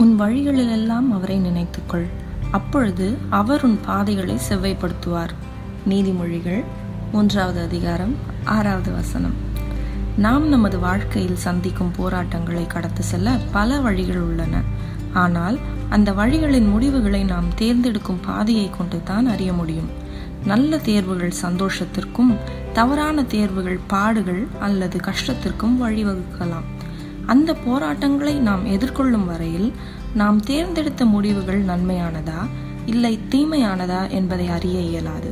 உன் வழிகளிலெல்லாம் அவரை நினைத்துக்கொள். அப்பொழுது அவர் உன் பாதைகளை செவ்வைப்படுத்துவார். நீதிமொழிகள் மூன்றாவது அதிகாரம் ஆறாவது வசனம். நாம் நமது வாழ்க்கையில் சந்திக்கும் போராட்டங்களை கடத்து செல்ல பல வழிகள் உள்ளன. ஆனால் அந்த வழிகளின் முடிவுகளை நாம் தேர்ந்தெடுக்கும் பாதையை கொண்டு தான் அறிய முடியும். நல்ல தேர்வுகள் சந்தோஷத்திற்கும் தவறான தேர்வுகள் பாடுகள் அல்லது கஷ்டத்திற்கும் வழிவகுக்கலாம். அந்த போராட்டங்களை நாம் எதிர்கொள்ளும் வரையில் நாம் தேர்ந்தெடுத்த முடிவுகள் நன்மையானதா இல்லை தீமையானதா என்பதை அறிய இயலாது.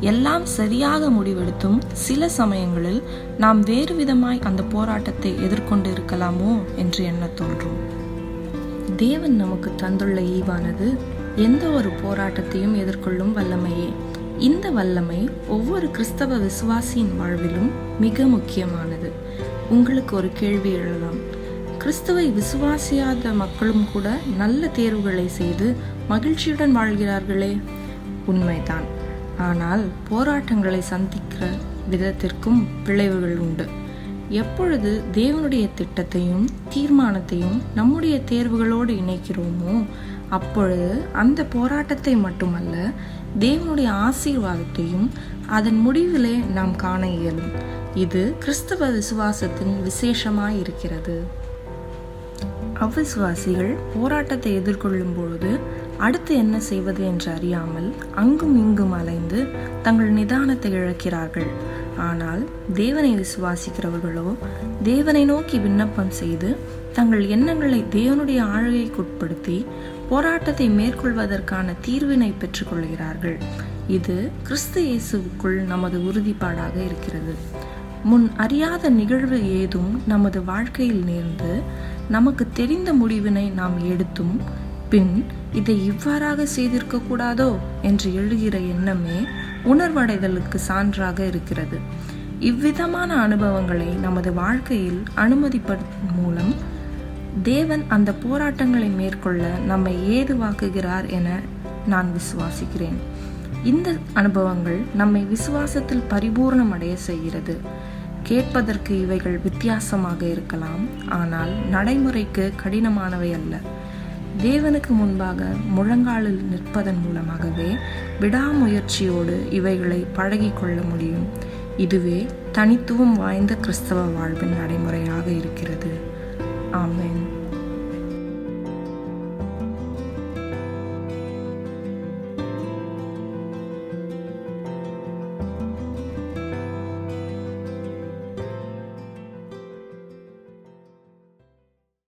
எல்லாம் சரியாக முடிவெடுத்தும் சில சமயங்களில் நாம் வேறு விதமாய் அந்த போராட்டத்தை எதிர்கொண்டு இருக்கலாமோ என்று எண்ண தோன்றும்? தேவன் நமக்கு தந்துள்ள ஈவானது எந்த ஒரு போராட்டத்தையும் எதிர்கொள்ளும் வல்லமையே. இந்த வல்லமை ஒவ்வொரு கிறிஸ்தவ விசுவாசியின் வாழ்விலும் மிக முக்கியமானது. உங்களுக்கு ஒரு கேள்வி எழலாம் கிறிஸ்துவை விசுவாசியாத மக்களும் கூட நல்ல தேர்வுகளை செய்து மகிழ்ச்சியுடன் வாழ்கிறார்களே. உண்மைதான். ஆனால் போராட்டங்களை சந்திக்கிற விதத்திற்கும் விளைவுகள் உண்டு. எப்பொழுது தேவனுடைய திட்டத்தையும் தீர்மானத்தையும் நம்முடைய தேர்வுகளோடு இணைக்கிறோமோ அப்பொழுது அந்த போராட்டத்தை மட்டுமல்ல தேவனுடைய ஆசீர்வாதத்தையும் அதன் முடிவிலே நாம் காண இயலும். இது கிறிஸ்தவ விசுவாசத்தின் விசேஷமாய் இருக்கிறது அவ்விசுவாசிகள் போராட்டத்தை எதிர்கொள்ளும் பொழுது அடுத்து என்ன செய்வது என்று அறியாமல் அங்கும் இங்கும் அலைந்து தங்கள் நிதானத்தை இழக்கிறார்கள். ஆனால் தேவனை விசுவாசிக்கிறவர்களோ தேவனை நோக்கி விண்ணப்பம் செய்து தங்கள் எண்ணங்களை தேவனுடைய ஆழகைக்குட்படுத்தி போராட்டத்தை மேற்கொள்வதற்கான தீர்வினை பெற்றுக்கொள்கிறார்கள். இது கிறிஸ்து இயேசுவுக்குள் நமது உறுதிப்பாடாக இருக்கிறது. முன் அறியாத நிகழ்வு ஏதும் நமது வாழ்க்கையில் நேர்ந்து நமக்கு தெரிந்த முடிவினை நாம் எடுத்தும் பின் இதை இவ்வாறாக செய்திருக்க கூடாதோ என்று எழுகிற எண்ணமே உணர்வடைதலுக்கு சான்றாக இருக்கிறது. இவ்விதமான அனுபவங்களை நமது வாழ்க்கையில் அனுமதிப்பதன் மூலம் தேவன் அந்த போராட்டங்களை மேற்கொள்ள நம்மை ஏதுவாக்குகிறார் என நான் விசுவாசிக்கிறேன். இந்த அனுபவங்கள் நம்மை விசுவாசத்தில் பரிபூர்ணமடைய செய்கிறது. கேட்பதற்கு இவைகள் வித்தியாசமாக இருக்கலாம் ஆனால் நடைமுறைக்கு கடினமானவை அல்ல. தேவனுக்கு முன்பாக முழங்காலில் நிற்பதன் மூலமாகவே விடாமுயற்சியோடு இவைகளை பழகிக்கொள்ள முடியும். இதுவே தனித்துவம் வாய்ந்த கிறிஸ்தவ வாழ்வின் நடைமுறையாக இருக்கிறது.